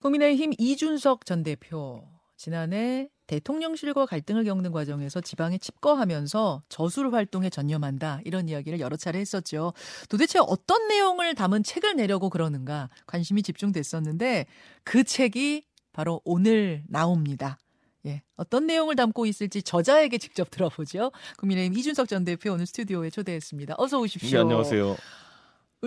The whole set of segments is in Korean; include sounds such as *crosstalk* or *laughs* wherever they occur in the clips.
국민의힘 이준석 전 대표 지난해 대통령실과 갈등을 겪는 과정에서 지방에 집거하면서 저술 활동에 전념한다 이런 이야기를 여러 차례 했었죠. 도대체 어떤 내용을 담은 책을 내려고 그러는가 관심이 집중됐었는데 그 책이 바로 오늘 나옵니다. 예, 어떤 내용을 담고 있을지 저자에게 직접 들어보죠. 국민의힘 이준석 전 대표 오늘 스튜디오에 초대했습니다. 어서 오십시오. 네, 안녕하세요.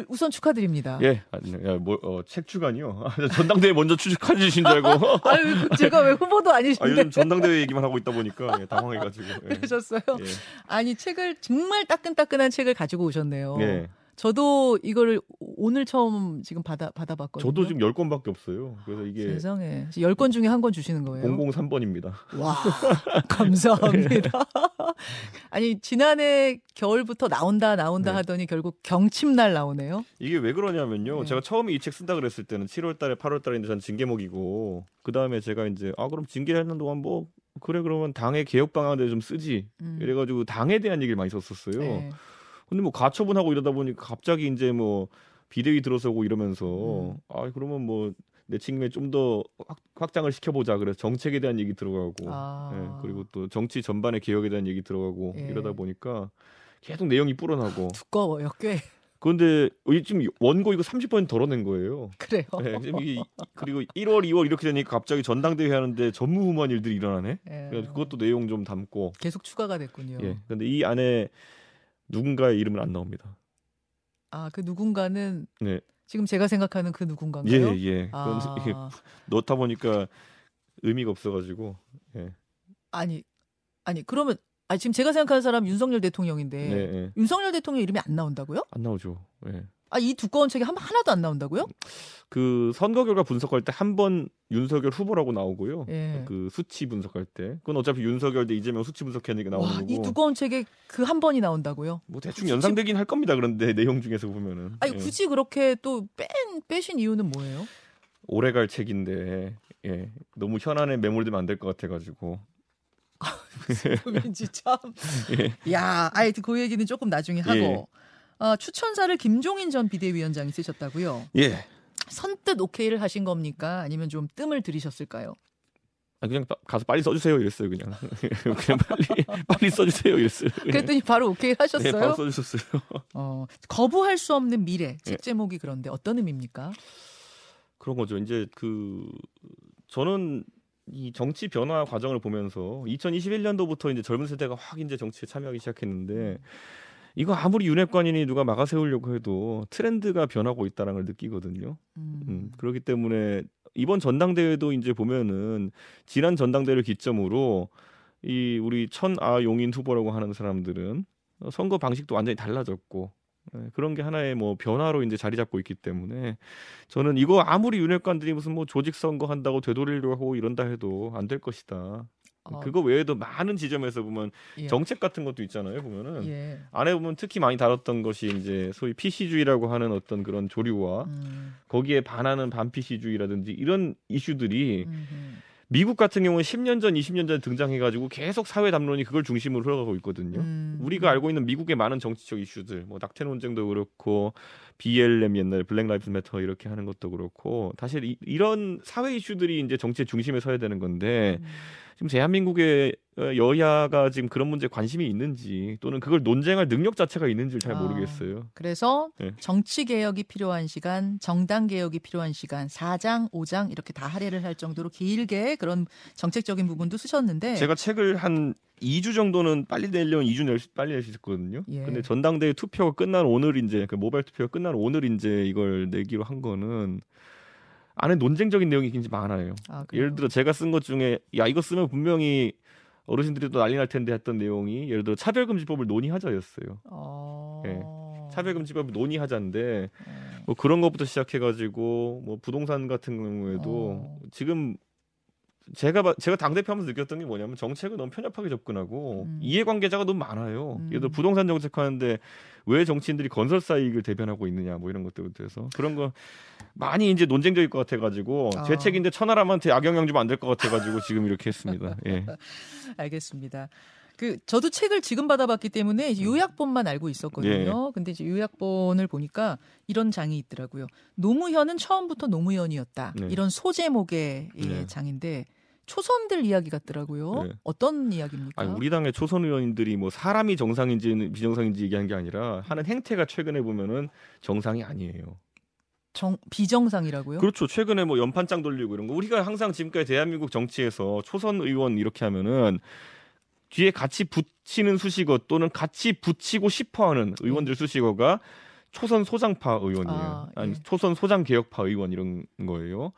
우선 축하드립니다. 예, 아니, 야, 뭐, 어, 책 주간이요. *laughs* 전당대회 먼저 추적해 주신 줄 알고. *laughs* 아유, 제가 왜 후보도 아니신데. 아, 요즘 전당대회 얘기만 하고 있다 보니까 예, 당황해가지고. 예. 그러셨어요? 예. 아니 책을 정말 따끈따끈한 책을 가지고 오셨네요. 네. 저도 이거를 오늘 처음 지금 받아 받아봤거든요. 저도 지금 10권밖에 없어요. 그래서 이게 세상에 10권 중에 한 권 주시는 거예요. 003번입니다. 와 *laughs* 감사합니다. *laughs* 아니 지난해 겨울부터 나온다 나온다 네. 하더니 결국 경칩날 나오네요. 이게 왜 그러냐면요. 네. 제가 처음에 이 책 쓴다 그랬을 때는 7월 달에 8월 달에 전 징계목이고 그다음에 제가 이제 아 그럼 징계하는 동안 뭐 그래 그러면 당의 개혁 방안에 좀 쓰지. 음. 이래 가지고 당에 대한 얘기를 많이 썼었어요. 네. 근데 뭐 가처분하고 이러다 보니까 갑자기 이제 뭐 비대위 들어서고 이러면서 음. 아 그러면 뭐 내 책임에 좀 더 확장을 시켜보자 그래서 정책에 대한 얘기 들어가고 아. 예, 그리고 또 정치 전반의 개혁에 대한 얘기 들어가고 예. 이러다 보니까 계속 내용이 불어나고 두꺼워요 꽤 그런데 이 지금 원고 이거 30번 덜어낸 거예요. 그래요. 이게 그리고 1월 2월 이렇게 되니까 갑자기 전당대회 하는데 전무후무한 일들이 일어나네. 예. 그것도 내용 좀 담고 계속 추가가 됐군요. 예. 근데 이 안에 누군가의 이름은 안 나옵니다. 아 그 누군가는 네. 지금 제가 생각하는 그 누군가인가요? 예, 예. 이게 아, 넣다 보니까 의미가 없어가지고. 예. 아니 아니 그러면 아 지금 제가 생각하는 사람 윤석열 대통령인데 네, 예. 윤석열 대통령 이름이 안 나온다고요? 안 나오죠. 예. 아 이 두꺼운 책에 한 하나도 안 나온다고요? 그 선거 결과 분석할 때 한 번 윤석열 후보라고 나오고요. 예. 그 수치 분석할 때 그건 어차피 윤석열 대 이재명 수치 분석하는 게 나오는 와, 거고. 이 두꺼운 책에 그 한 번이 나온다고요? 뭐 대충 수치- 연상되긴 할 겁니다. 그런데 *laughs* 내용 중에서 보면은. 아니 예. 굳이 그렇게 또 뺀 빼신 이유는 뭐예요? 오래 갈 책인데 예. 너무 현안에 매몰되면 안 될 것 같아가지고. *laughs* 왠지 참. *laughs* 예. 야, 아이 그 얘기는 조금 나중에 하고. 예. 어, 추천사를 김종인 전 비대위원장이 쓰셨다고요. 예. 선뜻 오케이를 하신 겁니까? 아니면 좀 뜸을 들이셨을까요? 아, 그냥 빠- 가서 빨리 써주세요 이랬어요 그냥. *laughs* 그냥 빨리 *laughs* 빨리 써주세요 이랬어요. 그랬더니 바로 오케이 네, 하셨어요? 바로 써주셨어요. *laughs* 어, 거부할 수 없는 미래 책 예. 제목이 그런데 어떤 의미입니까? 그런 거죠. 이제 그 저는 이 정치 변화 과정을 보면서 2021년도부터 이제 젊은 세대가 확 이제 정치에 참여하기 시작했는데 이거 아무리 윤핵관이니 누가 막아 세우려고 해도 트렌드가 변하고 있다는 걸 느끼거든요. 음. 음, 그렇기 때문에 이번 전당대회도 이제 보면은 지난 전당대회를 기점으로 이 우리 천아 용인 후보라고 하는 사람들은 어, 선거 방식도 완전히 달라졌고 예, 그런 게 하나의 뭐 변화로 이제 자리 잡고 있기 때문에 저는 이거 아무리 윤핵관들이 무슨 뭐 조직 선거 한다고 되돌리려고 하고 이런다 해도 안 될 것이다. 어, 그거 외에도 많은 지점에서 보면 예. 정책 같은 것도 있잖아요. 보면은 예. 안에 보면 특히 많이 다뤘던 것이 이제 소위 PC주의라고 하는 어떤 그런 조류와 음, 거기에 반하는 반PC주의라든지 이런 이슈들이 음, 미국 같은 경우는 10년 전, 20년 전에 등장해가지고 계속 사회 담론이 그걸 중심으로 흘러가고 있거든요. 음. 우리가 알고 있는 미국의 많은 정치적 이슈들, 뭐 낙태 논쟁도 그렇고 BLM 옛날 Black Life Matter 이렇게 하는 것도 그렇고 사실 이, 이런 사회 이슈들이 이제 정치의 중심에 서야 되는 건데 음. 지금 대한민국의 어, 여야가 지금 그런 문제에 관심이 있는지 또는 그걸 논쟁할 능력 자체가 있는지를 잘 아. 모르겠어요. 그래서 네. 정치 개혁이 필요한 시간, 정당 개혁이 필요한 시간, 4장, 5장 이렇게 다 할애를 할 정도로 길게 그런 정책적인 부분도 쓰셨는데 제가 책을 한 2주 정도는 빨리 내려면 2주 낼 수, 빨리 낼 수 있었거든요. 예. 근데 전당대회 투표가 끝난 오늘 이제 그 모바일 투표가 끝난 오늘 이제 이걸 내기로 한 거는 안에 논쟁적인 내용이 굉장히 많아요. 아? 예를 들어 제가 쓴 것 중에 야 이거 쓰면 분명히 어르신들이 또 난리 날 텐데 했던 내용이 예를 들어 차별금지법을 논의하자였어요. 어... 예. 차별금지법을 논의하자인데 어. 뭐 그런 것부터 시작해가지고 뭐 부동산 같은 경우에도 어. 지금 제가 봐- 제가 당 대표하면서 느꼈던 게 뭐냐면 정책을 너무 편협하게 접근하고 음. 이해관계자가 너무 많아요. 음. 예를 들어 부동산 정책하는데 왜 정치인들이 건설사 이익을 대변하고 있느냐 뭐 이런 것들부터 해서 그런 거 많이 이제 논쟁적일 것 같아가지고 아. 제 책인데 천하람한테 악영향 주면 안될 것 같아가지고 지금 이렇게 했습니다. 예. *laughs* 알겠습니다. 그 저도 책을 지금 받아봤기 때문에 요약본만 알고 있었거든요. 예. 근데 이제 요약본을 보니까 이런 장이 있더라고요. 노무현은 처음부터 노무현이었다. 네. 이런 소제목의 예, 네. 장인데 초선들 이야기 같더라고요. 네. 어떤 이야기입니까? 아니, 우리 당의 초선 의원들이 뭐 사람이 정상인지 비정상인지 얘기한 게 아니라 하는 행태가 최근에 보면은 정상이 아니에요. 정, 비정상이라고요? 그렇죠. 최근에 뭐 연판장 돌리고 이런 거 우리가 항상 지금까지 대한민국 정치에서 초선 의원 이렇게 하면은 뒤에 같이 붙이는 수식어 또는 같이 붙이고 싶어하는 의원들 수식어가 초선 소장파 의원이에요. 아, 아니 예. 초선 소장 개혁파 의원 이런 거예요.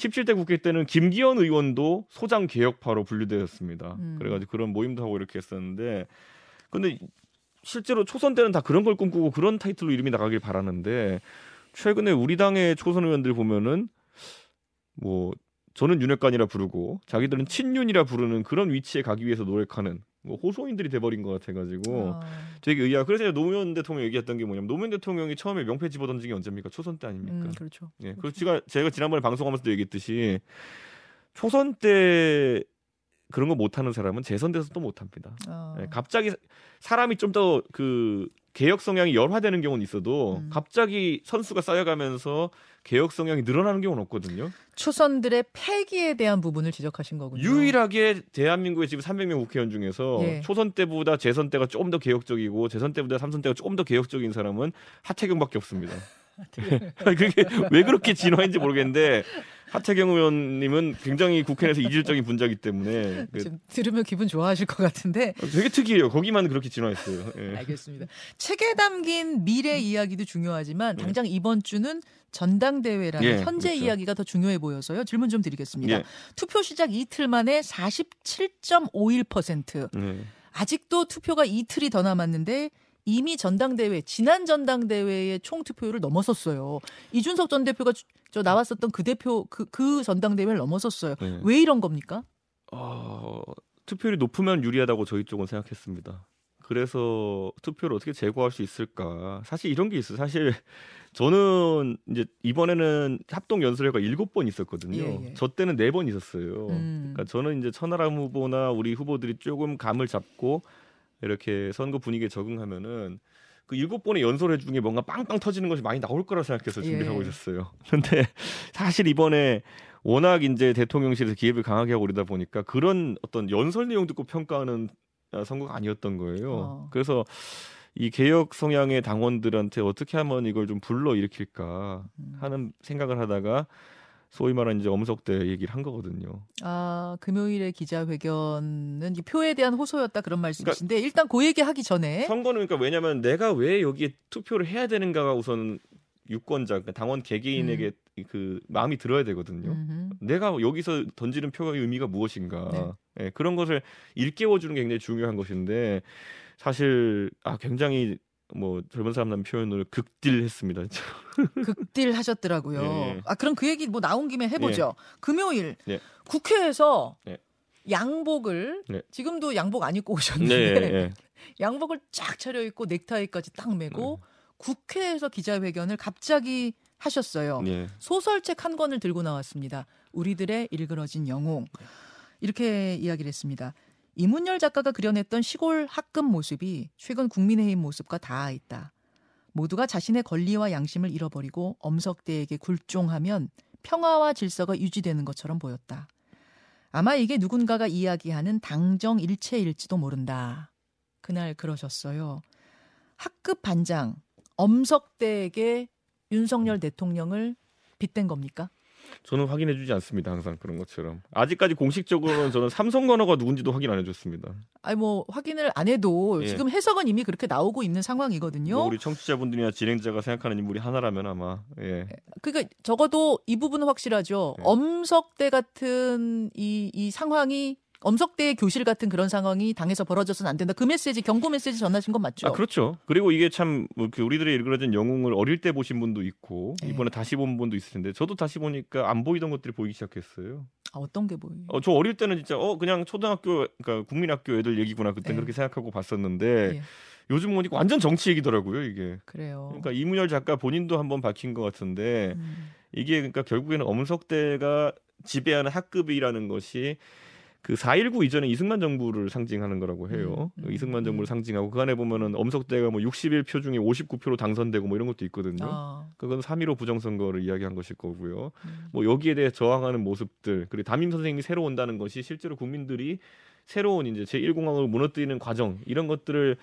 17대 국회 때는 김기현 의원도 소장 개혁파로 분류되었습니다. 음. 그래가지고 그런 모임도 하고 이렇게 했었는데 근데 실제로 초선 때는 다 그런 걸 꿈꾸고 그런 타이틀로 이름이 나가길 바라는데 최근에 우리 당의 초선 의원들 보면은 뭐 저는 윤핵관이라 부르고 자기들은 친윤이라 부르는 그런 위치에 가기 위해서 노력하는 뭐 호소인들이 돼버린 것 같아가지고 아, 되게 의아. 그래서 제가 노무현 대통령 얘기했던 게 뭐냐면 노무현 대통령이 처음에 명패 집어던진 게 언제입니까? 초선 때 아닙니까? 음, 그렇죠. 예. 그리고 제가 제가 지난번에 방송하면서도 얘기했듯이 초선 때 그런 거 못하는 사람은 재선 돼서 또 못합니다. 아, 예, 갑자기 사람이 좀 더 그 개혁 성향이 열화되는 경우는 있어도 음. 갑자기 선수가 쌓여가면서 개혁 성향이 늘어나는 경우는 없거든요. 초선들의 폐기에 대한 부분을 지적하신 거군요. 유일하게 대한민국의 지금 300명 국회의원 중에서 예. 초선 때보다 재선 때가 조금 더 개혁적이고 재선 때보다 삼선 때가 조금 더 개혁적인 사람은 하태경밖에 없습니다. 그게 왜 그렇게 진화인지 모르겠는데 하태경 의원님은 굉장히 국회에서 이질적인 분자기 때문에 그 지금 들으면 기분 좋아하실 것 같은데 되게 특이해요. 거기만 그렇게 진화했어요. 예. 알겠습니다. 책에 담긴 미래 이야기도 중요하지만 네. 당장 이번 주는 전당대회라는 예, 현재 그렇죠. 이야기가 더 중요해 보여서요. 질문 좀 드리겠습니다. 예. 투표 시작 이틀 만에 47.51%. 예. 아직도 투표가 이틀이 더 남았는데 이미 전당대회 지난 전당대회의 총 투표율을 넘어섰어요. 이준석 전 대표가 주- 저 나왔었던 그 대표 그, 그 전당대회를 넘어섰어요. 예. 왜 이런 겁니까? 어, 투표율이 높으면 유리하다고 저희 쪽은 생각했습니다. 그래서 투표를 어떻게 제고할 수 있을까? 사실 이런 게 있어요. 사실 저는 이제 이번에는 합동 연설회가 일곱 번 있었거든요. 예, 예. 저 때는 네 번 있었어요. 음. 그러니까 저는 이제 천하람 후보나 우리 후보들이 조금 감을 잡고 이렇게 선거 분위기에 적응하면은 그 일곱 번의 연설회 중에 뭔가 빵빵 터지는 것이 많이 나올 거라 생각해서 준비하고 예. 있었어요. *laughs* 그런데 사실 이번에 워낙 이제 대통령실에서 기획을 강하게 하고 그러다 보니까 그런 어떤 연설 내용 듣고 평가하는 아, 선거가 아니었던 거예요. 어. 그래서 이 개혁 성향의 당원들한테 어떻게 하면 이걸 좀 불러 일으킬까 음. 하는 생각을 하다가 소위 말하는 이제 엄석대 얘기를 한 거거든요. 아, 금요일의 기자회견은 이 표에 대한 호소였다 그런 말씀이신데 그러니까 일단 그 얘기 하기 전에 선거는 그러니까 왜냐하면 내가 왜 여기에 투표를 해야 되는가가 우선 유권자, 그러니까 당원 개개인에게 그 마음이 들어야 되거든요. 음흠. 내가 여기서 던지는 표의 의미가 무엇인가 네. 예, 그런 것을 일깨워 주는 게 굉장히 중요한 것인데 사실 아 굉장히 뭐 젊은 사람들 표현으로 극딜했습니다. 진짜. *laughs* 극딜 하셨더라고요. 예, 예. 아 그럼 그 얘기 뭐 나온 김에 해보죠. 금요일 예. 국회에서 예. 양복을 네. 지금도 양복 안 입고 네, 오셨는데 예. *laughs* 양복을 쫙 차려입고 넥타이까지 딱 메고 네. 국회에서 기자회견을 갑자기 하셨어요. 예. 소설책 한 권을 들고 나왔습니다. 우리들의 일그러진 영웅. 이렇게 이야기를 했습니다. 이문열 작가가 그려냈던 시골 학급 모습이 최근 국민의힘 모습과 닿아 있다. 모두가 자신의 권리와 양심을 잃어버리고 엄석대에게 굴종하면 평화와 질서가 유지되는 것처럼 보였다. 아마 이게 누군가가 이야기하는 당정 일체일지도 모른다. 그날 그러셨어요. 학급 반장 엄석대에게 윤석열 대통령을 빗댄 겁니까? 저는 확인해 주지 않습니다. 항상 그런 것처럼. 아직까지 공식적으로는 저는 삼성 건어가 누군지도 확인 안 해 줬습니다. 아니 뭐 확인을 안 해도 예. 지금 해석은 이미 그렇게 나오고 있는 상황이거든요. 뭐 우리 청취자분들이나 진행자가 생각하는 인물이 하나라면 아마 예. 그러니까 적어도 이 부분은 확실하죠. 네. 엄석대 같은 이, 이 상황이 엄석대의 교실 같은 그런 상황이 당에서 벌어져서는 안 된다. 그 메시지 경고 메시지 전하신 건 맞죠? 아 그렇죠. 그리고 이게 참뭐그 우리들의 일그러진 영웅을 어릴 때 보신 분도 있고 네. 이번에 다시 본 분도 있을 텐데 저도 다시 보니까 안 보이던 것들이 보이기 시작했어요. 아, 어떤 게 보여요? 어, 저 어릴 때는 진짜 어 그냥 초등학교 그러니까 국민학교 애들 얘기구나 그때 네. 그렇게 생각하고 봤었는데 예. 요즘 보니까 완전 정치 얘기더라고요 이게. 그래요. 그러니까 이문열 작가 본인도 한번 밝힌 것 같은데 음. 이게 그러니까 결국에는 엄석대가 지배하는 학급이라는 것이 그 4.19 이전에 이승만 정부를 상징하는 거라고 해요. 음, 음, 이승만 정부를 음. 상징하고 그 안에 보면은 엄석대가 뭐 61표 중에 59표로 당선되고 뭐 이런 것도 있거든요. 아, 그건 3.15 부정선거를 이야기한 것일 거고요. 음. 뭐 여기에 대해 저항하는 모습들 그리고 담임 선생님이 새로 온다는 것이 실제로 국민들이 새로운 이제 제1공항을 무너뜨리는 과정 이런 것들을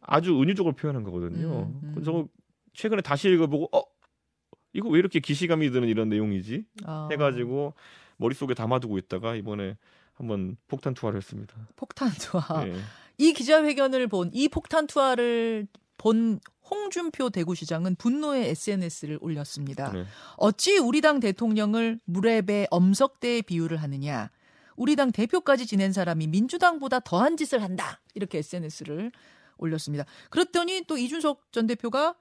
아주 은유적으로 표현한 거거든요. 음, 음. 그래서 최근에 다시 읽어보고 어 이거 왜 이렇게 기시감이 드는 이런 내용이지 아, 해가지고 머릿속에 담아두고 있다가 이번에 한번 폭탄 투하를 했습니다. 폭탄 투하. 예. 이 기자회견을 본 이 폭탄 투하를 본 홍준표 대구시장은 분노의 SNS를 올렸습니다. 네. 어찌 우리 당 대통령을 무랩의 엄석대에 비유를 하느냐. 우리 당 대표까지 지낸 사람이 민주당보다 더한 짓을 한다. 이렇게 SNS를 올렸습니다. 그랬더니 또 이준석 전 대표가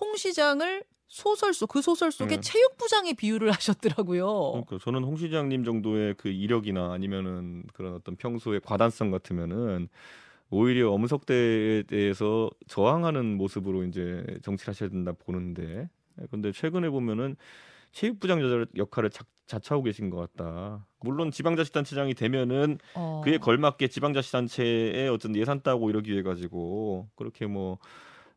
홍 시장을 소설 속, 그 소설 속에 네. 체육부장에 비유를 하셨더라고요. 그러니까 저는 홍 시장님 정도의 그 이력이나 아니면은 그런 어떤 평소의 과단성 같으면은 오히려 엄석대에 대해서 저항하는 모습으로 이제 정치를 하셔야 된다 보는데 근데 최근에 보면은 체육부장 역할을 자, 자처하고 계신 것 같다. 물론 지방자치단체장이 되면은 어. 그에 걸맞게 지방자치단체에 어떤 예산 따고 이러기 위해 가지고 그렇게 뭐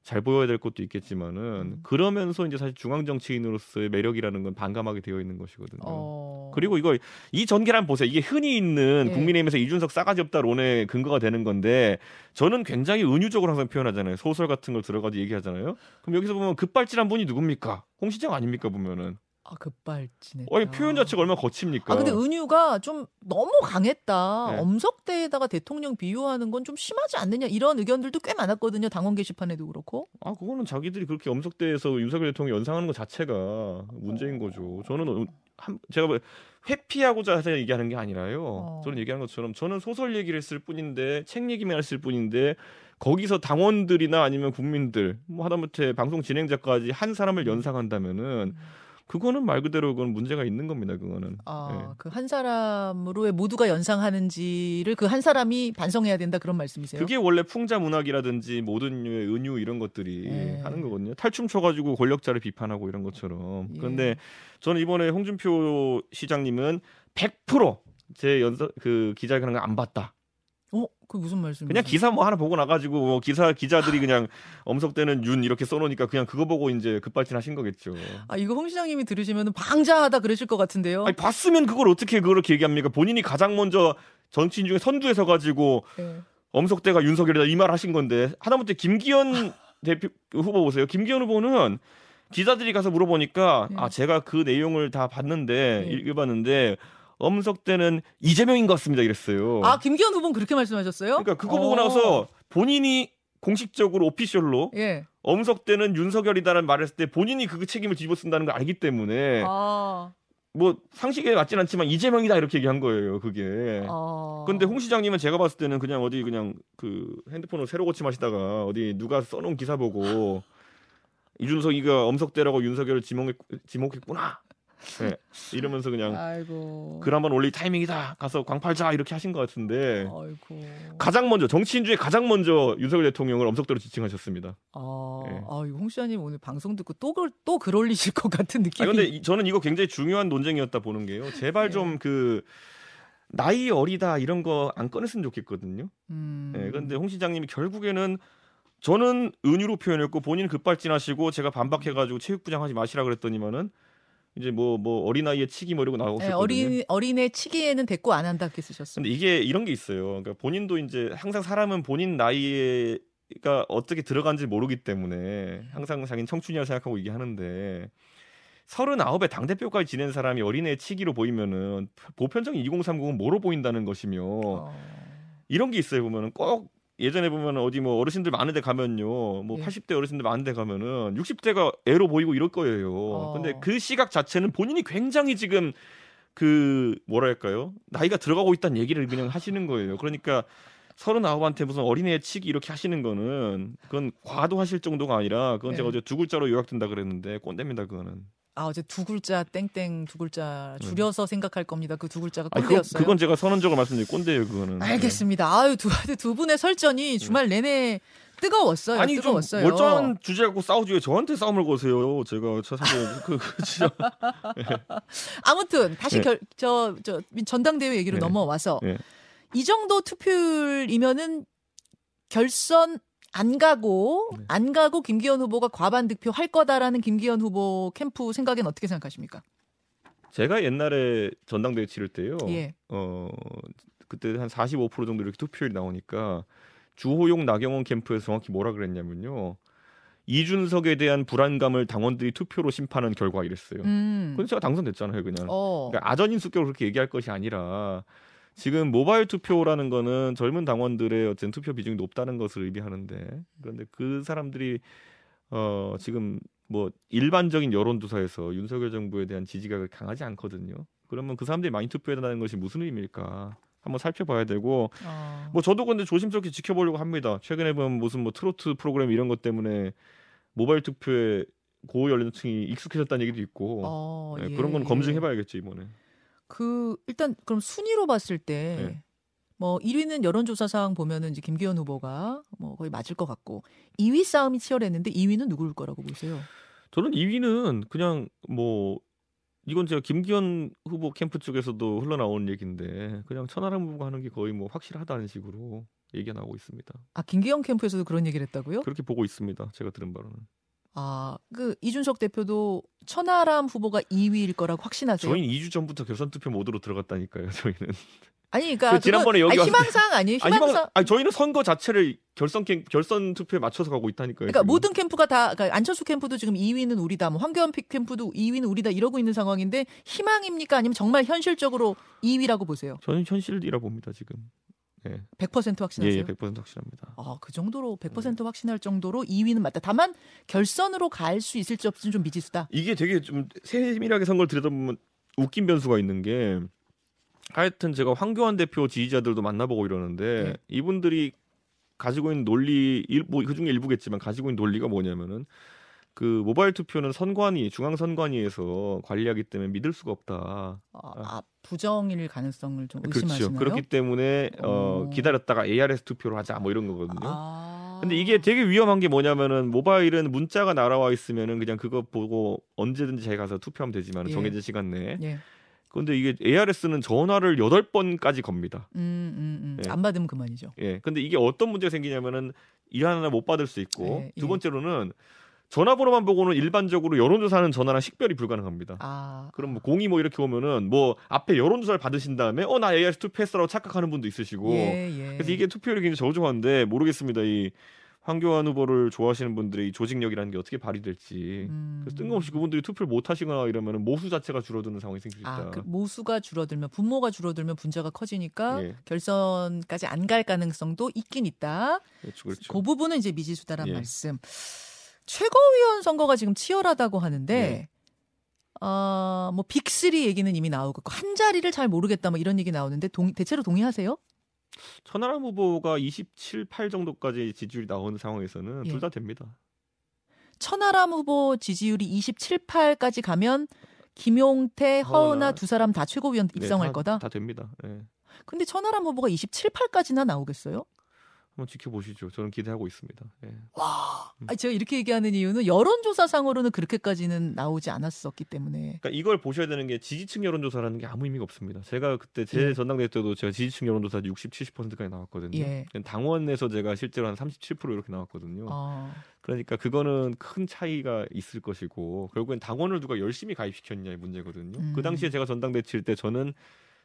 잘 보여야 될 것도 있겠지만은 음. 그러면서 이제 사실 중앙 정치인으로서의 매력이라는 건 반감하게 되어 있는 것이거든요. 어. 그리고 이거 이 전개란 보세요. 이게 흔히 있는 예. 국민의힘에서 이준석 싸가지 없다 론의 근거가 되는 건데 저는 굉장히 은유적으로 항상 표현하잖아요. 소설 같은 걸 들어가지고 얘기하잖아요. 그럼 여기서 보면 급발진한 분이 누굽니까? 홍 시장 아닙니까 보면은? 아, 급발진했다. 어, 이 표현 자체가 얼마나 거칩니까? 아 근데 은유가 좀 너무 강했다. 네. 엄석대에다가 대통령 비유하는 건 좀 심하지 않느냐 이런 의견들도 꽤 많았거든요. 당원 게시판에도 그렇고. 아, 그거는 자기들이 그렇게 엄석대에서 윤석열 대통령 연상하는 것 자체가 문제인 거죠. 저는 어, 한, 제가 뭐 회피하고자 해서 얘기하는 게 아니라요. 어. 저는 얘기하는 것처럼 저는 소설 얘기를 했을 뿐인데 책 얘기만 했을 뿐인데 거기서 당원들이나 아니면 국민들 뭐 하다못해 방송 진행자까지 한 사람을 연상한다면은 그거는 말 그대로 그건 문제가 있는 겁니다. 그거는. 아, 예. 그한 사람으로의 모두가 연상하는지를 그 한 사람이 반성해야 된다 그런 말씀이세요? 그게 원래 풍자 문학이라든지 모든 은유 이런 것들이 예. 하는 거거든요. 탈춤 춰가지고 권력자를 비판하고 이런 것처럼. 예. 그런데 저는 이번에 홍준표 시장님은 100%제 연설 그 기자회견을 안 봤다. 어, 그 무슨 말씀이세요? 그냥 기사 뭐 하나 보고 나가지고 뭐 기사 기자들이 그냥 엄석대는 윤 이렇게 써놓으니까 그냥 그거 보고 이제 급발진하신 거겠죠. 아, 이거 홍 시장님이 들으시면 방자하다 그러실 것 같은데요. 아니 봤으면 그걸 어떻게 그렇게 얘기합니까? 본인이 가장 먼저 정치인 중에 선두에 서 가지고 예. 엄석대가 윤석열이다 이 말 하신 건데 하다못해 김기현 대표 후보 보세요. 김기현 후보는 기자들이 가서 물어보니까 예. 아 제가 그 내용을 다 봤는데 예. 읽어봤는데 엄석대는 이재명인 것 같습니다 이랬어요. 아, 김기현 후보는 그렇게 말씀하셨어요? 그러니까 그거 보고 어. 나서 본인이 공식적으로 오피셜로 예. 엄석대는 윤석열이다라는 말을 했을 때 본인이 그 책임을 뒤집어 쓴다는 걸 알기 때문에 아. 뭐 상식에 맞진 않지만 이재명이다 이렇게 얘기한 거예요 그게. 아. 근데 홍 시장님은 제가 봤을 때는 그냥 어디 그냥 그 핸드폰을 새로 고침하시다가 어디 누가 써놓은 기사 보고 *laughs* 이준석이가 엄석대라고 윤석열을 지목했, 지목했구나. 네, 이러면서 그냥 아이고. 글 한번 올릴 타이밍이다. 가서 광팔자 이렇게 하신 것 같은데 아이고. 가장 먼저 정치인 중에 가장 먼저 윤석열 대통령을 엄석대로 지칭하셨습니다. 아, 예. 아, 이거 홍 시장님 오늘 방송 듣고 또글 올리실 것 같은 아 느낌이. 근데 이- 저는 이거 굉장히 중요한 논쟁이었다 보는 게요. 제발 네. 좀그 나이 어리다 이런 거 안 꺼냈으면 좋겠거든요. 음. 예, 그런데 홍 시장님이 결국에는 저는 은유로 표현했고 본인 급발진하시고 제가 반박해가지고 체육부장 하지 마시라 그랬더니만은 이제 뭐뭐 어린아이의 치기 뭐 이러고 예, 나오셨거든요. 어린 어린애 치기에는 대꾸 안 한다 이렇게 쓰셨어요. 근데 이게 이런 게 있어요. 그러니까 본인도 이제 항상 사람은 본인 나이가 어떻게 들어간지 모르기 때문에 항상 자기는 청춘이라 생각하고 얘기하는데 서른아홉에 당대표까지 지낸 사람이 어린애 치기로 보이면은 보편적인 2030은 뭐로 보인다는 것이며 어. 이런 게 있어요 보면은 꼭 예전에 보면 어디 뭐 어르신들 많은데 가면요 뭐 예. 80대 어르신들 많은데 가면은 60대가 애로 보이고 이럴 거예요. 어. 근데 그 시각 자체는 본인이 굉장히 지금 그 뭐랄까요 나이가 들어가고 있다는 얘기를 그냥 하시는 거예요. 그러니까 서른아홉한테 무슨 어린애 치기 이렇게 하시는 거는 그건 과도하실 정도가 아니라 그건 제가 네. 어제 두 글자로 요약된다 그랬는데 꼰대입니다 그거는. 아 어제 두 글자 땡땡 두 글자 줄여서 생각할 겁니다. 그 두 글자가 꼰대였어요. 그 건 제가 선언적으로 말씀드린 꼰대예요 그거는. 알겠습니다. 아유 두, 두 분의 설전이 주말 내내 뜨거웠어요. 네. 아니 좀 뜨거웠어요. 멀쩡한 주제 갖고 싸우지 왜 저한테 싸움을 거세요? 제가 저 사실 그, 그 진짜 *laughs* 아무튼 다시 네. 결, 저, 저 전당대회 얘기로 네. 넘어와서 네. 이 정도 투표율이면은 결선 안 가고 네. 안 가고 김기현 후보가 과반 득표 할 거다라는 김기현 후보 캠프 생각엔 어떻게 생각하십니까? 제가 옛날에 전당대회 치를 때요. 예. 어 그때 한 45% 정도 이렇게 투표율이 나오니까 주호용 나경원 캠프에서 정확히 뭐라 그랬냐면요. 이준석에 대한 불안감을 당원들이 투표로 심판한 결과 이랬어요. 음. 근데 제가 당선됐잖아요, 그냥. 어. 그러니까 아전인 수격으로 그렇게 얘기할 것이 아니라 지금 모바일 투표라는 거는 젊은 당원들의 어쨌든 투표 비중이 높다는 것을 의미하는데 그런데 그 사람들이 어 지금 뭐 일반적인 여론조사에서 윤석열 정부에 대한 지지가 강하지 않거든요. 그러면 그 사람들이 많이 투표한다는 것이 무슨 의미일까? 한번 살펴봐야 되고 어. 뭐 저도 근데 조심스럽게 지켜보려고 합니다. 최근에 보면 무슨 뭐 트로트 프로그램 이런 것 때문에 모바일 투표에 고 연령층이 익숙해졌다는 얘기도 있고 어, 네, 예, 그런 건 예. 검증해봐야겠죠 이번에. 그 일단 그럼 순위로 봤을 때 네. 뭐 1위는 여론조사상 보면은 이제 김기현 후보가 뭐 거의 맞을 것 같고 2위 싸움이 치열했는데 2위는 누구일 거라고 보세요? 저는 2위는 그냥 뭐 이건 제가 김기현 후보 캠프 쪽에서도 흘러나오는 얘기인데 그냥 천하람 후보가 하는 게 거의 뭐 확실하다는 식으로 얘기가 나오고 있습니다. 아 김기현 캠프에서도 그런 얘기를 했다고요? 그렇게 보고 있습니다. 제가 들은 바로는. 아 그 이준석 대표도 천하람 후보가 2위일 거라고 확신하세요? 저희는 2주 전부터 결선 투표 모드로 들어갔다니까요. 저희는. 아니 그러니까 그 지난번에 여기 아니, 희망상 아니에요? 아니, 희망상. 이거- 아니 저희는 선거 자체를 결선 캠, 결선 투표에 맞춰서 가고 있다니까요. 그러니까 지금. 모든 캠프가 다 그러니까 안철수 캠프도 지금 2위는 우리다, 뭐 황교안 픽 캠프도 2위는 우리다 이러고 있는 상황인데 희망입니까? 아니면 정말 현실적으로 2위라고 보세요? 저는 현실이라 봅니다 지금. 예, 100% 예, 확신하세요? 예, 100% 확실합니다. 아, 그 정도로 100% 확신할 정도로 2위는 맞다. 다만 결선으로 갈 수 있을지 없을지는 좀 미지수다. 이게 되게 좀 세밀하게 선거를 들여다보면 웃긴 변수가 있는 게 하여튼 제가 황교안 대표 지지자들도 만나보고 이러는데 네. 이분들이 가지고 있는 논리 일, 뭐 그중에 일부겠지만 가지고 있는 논리가 뭐냐면은 그 모바일 투표는 선관위 중앙 선관위에서 관리하기 때문에 믿을 수가 없다. 아, 아, 부정일 가능성을 좀 그렇죠. 의심하시나요? 그렇기 때문에 어, 오. 기다렸다가 ARS 투표로 하자 뭐 이런 거거든요. 아. 근데 이게 되게 위험한 게 뭐냐면은 모바일은 문자가 날아와 있으면은 그냥 그거 보고 언제든지 자기 가서 투표하면 되지만 예. 정해진 시간 내에. 예. 근데 이게 ARS는 전화를 여덟 번까지 겁니다. 음, 음, 음. 예. 안 받으면 그만이죠. 예. 근데 이게 어떤 문제가 생기냐면은 일 하나 못 받을 수 있고 예, 두 예. 번째로는 전화번호만 보고는 일반적으로 여론조사는 전화랑 식별이 불가능합니다. 아. 그럼 뭐 공이 뭐 이렇게 오면은 뭐 앞에 여론조사를 받으신 다음에 어 나 ARS 투표했어라고 착각하는 분도 있으시고 예, 예. 그래서 이게 투표율이 굉장히 저조한데 모르겠습니다. 이 황교안 후보를 좋아하시는 분들의 이 조직력이라는 게 어떻게 발휘될지. 음. 그래서 뜬금없이 그분들이 투표를 못 하시거나 이러면은 모수 자체가 줄어드는 상황이 생길 수 있다. 아, 그 모수가 줄어들면 분모가 줄어들면 분자가 커지니까 예. 결선까지 안 갈 가능성도 있긴 있다. 그렇죠, 그렇죠. 그 부분은 이제 미지수다란 예. 말씀. 최고위원 선거가 지금 치열하다고 하는데 네. 아, 뭐 빅3 얘기는 이미 나오고 한 자리를 잘 모르겠다 뭐 이런 얘기 나오는데 동, 대체로 동의하세요? 천하람 후보가 27, 8 정도까지 지지율이 나오는 상황에서는 예. 둘다 됩니다. 천하람 후보 지지율이 27, 8까지 가면 김용태, 허은하 허은하. 두 사람 다 최고위원 네, 입성할 다, 거다. 다 됩니다. 예. 근데 천하람 후보가 27, 8까지나 나오겠어요? 한번 지켜보시죠. 저는 기대하고 있습니다. 예. 와, 음. 아니, 제가 이렇게 얘기하는 이유는 여론조사상으로는 그렇게까지는 나오지 않았었기 때문에. 그러니까 이걸 보셔야 되는 게 지지층 여론조사라는 게 아무 의미가 없습니다. 제가 그때 제 예. 전당대회 때도 제가 지지층 여론조사 60, 70%까지 나왔거든요. 예. 당원에서 제가 실제로 한 37% 이렇게 나왔거든요. 어, 그러니까 그거는 큰 차이가 있을 것이고 결국엔 당원을 누가 열심히 가입시켰냐의 문제거든요. 음. 그 당시에 제가 전당대 칠때 저는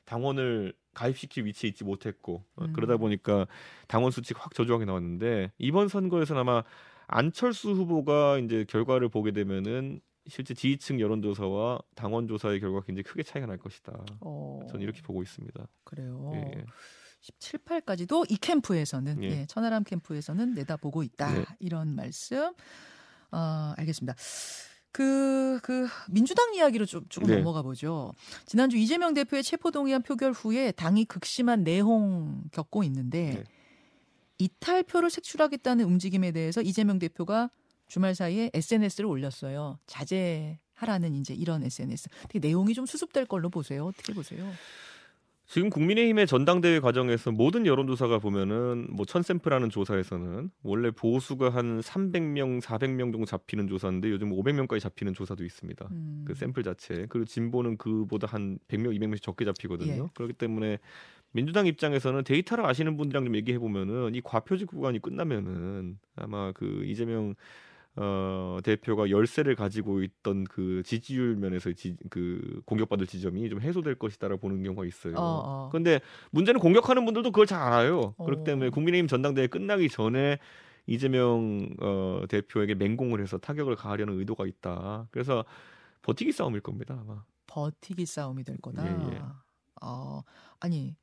당원을 가입시킬 위치에 있지 못했고 어, 음. 그러다 보니까 당원 수치가 확 저조하게 나왔는데 이번 선거에서는 아마 안철수 후보가 이제 결과를 보게 되면은 실제 지지층 여론조사와 당원 조사의 결과가 굉장히 크게 차이가 날 것이다. 어, 저는 이렇게 보고 있습니다. 그래요. 예, 예. 17, 8까지도 이 캠프에서는 예. 예, 천하람 캠프에서는 내다보고 있다 네. 이런 말씀. 어, 알겠습니다. 그, 그, 민주당 이야기로 좀, 조금 네. 넘어가 보죠. 지난주 이재명 대표의 체포동의안 표결 후에 당이 극심한 내홍 겪고 있는데, 네. 이탈표를 색출하겠다는 움직임에 대해서 이재명 대표가 주말 사이에 SNS를 올렸어요. 자제하라는 이제 이런 SNS. 되게 내용이 좀 수습될 걸로 보세요. 어떻게 보세요? 지금 국민의힘의 전당대회 과정에서 모든 여론조사가 보면은 뭐 천샘플하는 조사에서는 원래 보수가 한 300명, 400명 정도 잡히는 조사인데 요즘 500명까지 잡히는 조사도 있습니다. 음. 그 샘플 자체. 그리고 진보는 그보다 한 100명, 200명씩 적게 잡히거든요. 예. 그렇기 때문에 민주당 입장에서는 데이터를 아시는 분들이랑 좀 얘기해 보면은 이 과표직 구간이 끝나면은 아마 그 이재명 어, 대표가 열세를 가지고 있던 그 지지율 면에서 지, 그 공격받을 지점이 좀 해소될 것이다라고 보는 경우가 있어요. 어, 어. 그런데 문제는 공격하는 분들도 그걸 잘 알아요. 어. 그렇기 때문에 국민의힘 전당대회 끝나기 전에 이재명 어, 대표에게 맹공을 해서 타격을 가하려는 의도가 있다. 그래서 버티기 싸움일 겁니다. 아마. 버티기 싸움이 될 거다. 예, 예. 어, 아니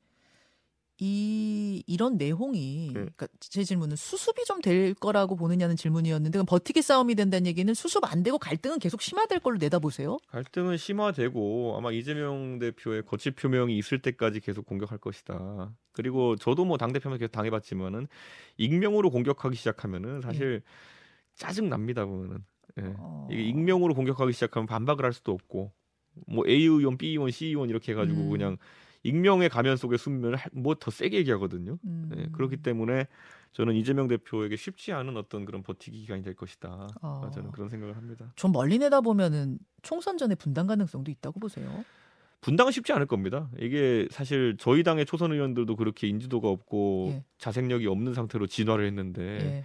이 이런 내용이 네. 그러니까 제 질문은 수습이 좀 될 거라고 보느냐는 질문이었는데 그럼 버티기 싸움이 된다는 얘기는 수습 안 되고 갈등은 계속 심화될 걸로 내다보세요? 갈등은 심화되고 아마 이재명 대표의 거취 표명이 있을 때까지 계속 공격할 것이다. 그리고 저도 뭐 당 대표만 계속 당해봤지만은 익명으로 공격하기 시작하면은 사실 네. 짜증 납니다 보면은 예. 어... 이게 익명으로 공격하기 시작하면 반박을 할 수도 없고 뭐 A 의원, B 의원, C 의원 이렇게 해가지고 음... 그냥 익명의 가면 속에 숨으면 뭐더 세게 얘기하거든요. 음. 네, 그렇기 때문에 저는 이재명 대표에게 쉽지 않은 어떤 그런 버티기 기간이 될 것이다. 어. 저는 그런 생각을 합니다. 좀 멀리 내다 보면은 총선 전에 분당 가능성도 있다고 보세요. 분당은 쉽지 않을 겁니다. 이게 사실 저희 당의 초선 의원들도 그렇게 인지도가 없고 예. 자생력이 없는 상태로 진화를 했는데 예.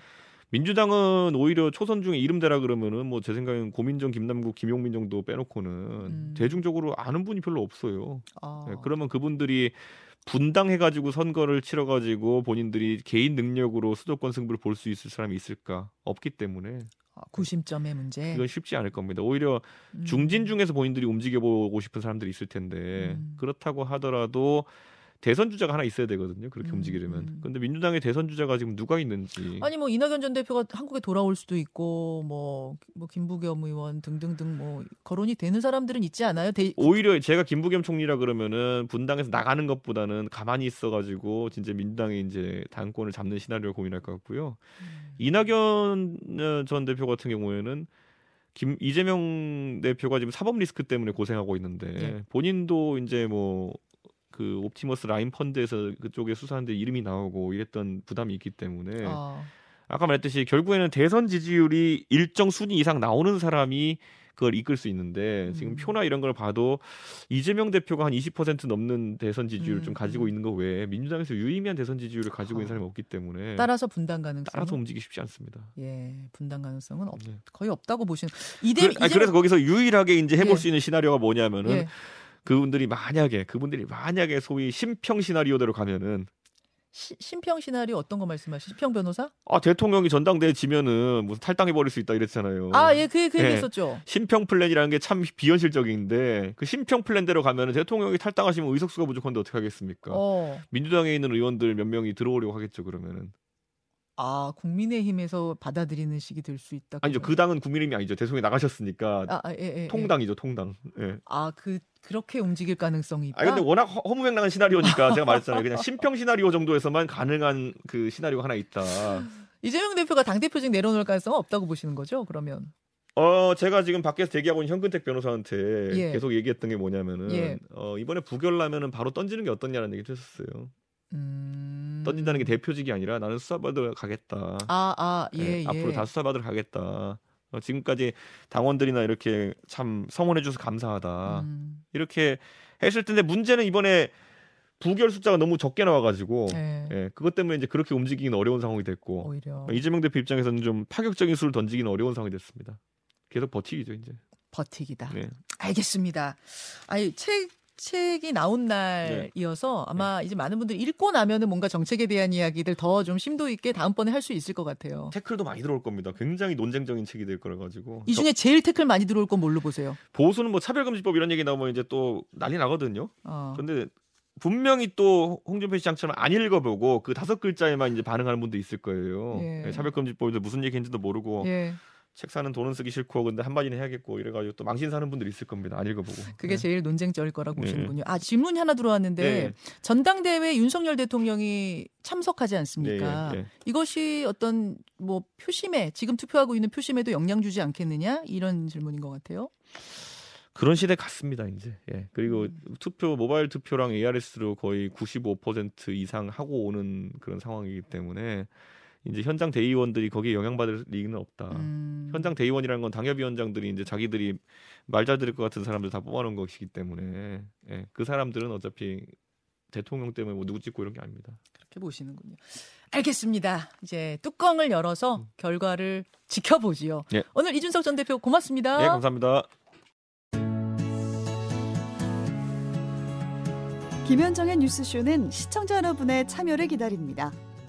민주당은 오히려 초선 중에 이름 대라 그러면은 뭐 제 생각엔 고민정, 김남국, 김용민 정도 빼놓고는 음. 대중적으로 아는 분이 별로 없어요. 아. 네, 그러면 그분들이 분당해가지고 선거를 치러가지고 본인들이 개인 능력으로 수도권 승부를 볼 수 있을 사람이 있을까? 없기 때문에 아, 구심점의 문제. 이건 쉽지 않을 겁니다. 오히려 음. 중진 중에서 본인들이 움직여보고 싶은 사람들이 있을 텐데 음. 그렇다고 하더라도 대선 주자가 하나 있어야 되거든요. 그렇게 음, 움직이려면. 음. 근데 민주당의 대선 주자가 지금 누가 있는지. 아니 뭐 이낙연 전 대표가 한국에 돌아올 수도 있고 뭐, 뭐 김부겸 의원 등등등 뭐 거론이 되는 사람들은 있지 않아요? 대... 오히려 제가 김부겸 총리라 그러면은 분당에서 나가는 것보다는 가만히 있어가지고 진짜 민주당이 이제 당권을 잡는 시나리오를 고민할 것 같고요. 음. 이낙연 전 대표 같은 경우에는 김 이재명 대표가 지금 사법 리스크 때문에 고생하고 있는데 네. 본인도 이제 뭐 그 옵티머스 라임 펀드에서 그쪽에 수사하는데 이름이 나오고 이랬던 부담이 있기 때문에 어. 아까 말했듯이 결국에는 대선 지지율이 일정 순위 이상 나오는 사람이 그걸 이끌 수 있는데 지금 음. 표나 이런 걸 봐도 이재명 대표가 한 20% 넘는 대선 지지율을 음. 좀 가지고 있는 거 외에 민주당에서 유의미한 대선 지지율을 가지고 있는 사람이 없기 때문에 따라서 분당 가능성 따라서 움직이기 쉽지 않습니다. 예, 분당 가능성은 없, 네. 거의 없다고 보시는. 이대, 그, 아니, 그래서 거기서 유일하게 이제 해볼 예. 수 있는 시나리오가 뭐냐면은 예. 그분들이 만약에 그분들이 만약에 소위 심평 시나리오대로 가면은 시, 신평 시나리오 어떤 거 말씀하시죠? 신평 변호사? 아 대통령이 전당대회 지면은 무슨 탈당해 버릴 수 있다 이랬잖아요. 아 예, 그, 그 예. 얘기했었죠. 신평 플랜이라는 게 참 비현실적인데 그 신평 플랜대로 가면은 대통령이 탈당하시면 의석수가 부족한데 어떻게 하겠습니까? 어. 민주당에 있는 의원들 몇 명이 들어오려고 하겠죠 그러면은. 아 국민의힘에서 받아들이는 식이 될 수 있다. 아니죠. 그 당은 국민의힘이 아니죠. 대통령이 나가셨으니까 아, 아, 예, 예, 예. 통당이죠. 통당. 예. 아그 그렇게 움직일 가능성이 있다. 아 근데 워낙 허무맹랑한 시나리오니까 제가 말했잖아요. 그냥 심평 시나리오 정도에서만 가능한 그 시나리오가 하나 있다. 이재명 대표가 당 대표직 내려놓을 가능성은 없다고 보시는 거죠? 그러면? 어 제가 지금 밖에서 대기하고 있는 현근택 변호사한테 예. 계속 얘기했던 게 뭐냐면은 예. 어 이번에 부결 나면은 바로 던지는 게 어떻냐는 얘기를 했었어요. 음... 던진다는 게 대표직이 아니라 나는 수사받으러 가겠다. 아, 아, 예, 네, 예. 앞으로 다 수사받으러 가겠다. 어, 지금까지 당원들이나 이렇게 참 성원해 줘서 감사하다. 음. 이렇게 했을 텐데 문제는 이번에 부결 숫자가 너무 적게 나와가지고 네. 예, 그것 때문에 이제 그렇게 움직이기는 어려운 상황이 됐고 오히려. 이재명 대표 입장에서는 좀 파격적인 수를 던지기는 어려운 상황이 됐습니다. 계속 버티기죠 이제. 버티기다. 네. 알겠습니다. 아니 책 책이 나온 날이어서 네. 아마 네. 이제 많은 분들이 읽고 나면은 뭔가 정책에 대한 이야기들 더 좀 심도 있게 다음번에 할 수 있을 것 같아요. 태클도 많이 들어올 겁니다. 굉장히 논쟁적인 책이 될 거라 가지고. 이 중에 저, 제일 태클 많이 들어올 건 뭘로 보세요? 보수는 뭐 차별금지법 이런 얘기 나오면 이제 또 난리 나거든요. 어. 근데 분명히 또 홍준표 시장처럼 안 읽어보고 그 다섯 글자에만 이제 반응하는 분도 있을 거예요. 예. 차별금지법인데 무슨 얘기인지도 모르고 예. 책 사는 돈은 쓰기 싫고 근데 한마디는 해야겠고 이래가지고 또 망신 사는 분들이 있을 겁니다. 안 읽어보고. 그게 네. 제일 논쟁적일 거라고 네. 보시는군요. 아 질문이 하나 들어왔는데 네. 전당대회 윤석열 대통령이 참석하지 않습니까? 네, 네, 네. 이것이 어떤 뭐 표심에 지금 투표하고 있는 표심에도 영향 주지 않겠느냐 이런 질문인 것 같아요. 그런 시대 같습니다 이제. 예. 그리고 음. 투표 모바일 투표랑 ARS로 거의 95% 이상 하고 오는 그런 상황이기 때문에. 이제 현장 대의원들이 거기에 영향받을 리는 없다. 음. 현장 대의원이라는 건 당협위원장들이 이제 자기들이 말 잘 들을 것 같은 사람들 다 뽑아놓은 것이기 때문에 예, 그 사람들은 어차피 대통령 때문에 뭐 누구 찍고 이런 게 아닙니다. 그렇게 보시는군요. 알겠습니다. 이제 뚜껑을 열어서 음. 결과를 지켜보지요. 예. 오늘 이준석 전 대표 고맙습니다. 네, 감사합니다. 김현정의 뉴스쇼는 시청자 여러분의 참여를 기다립니다.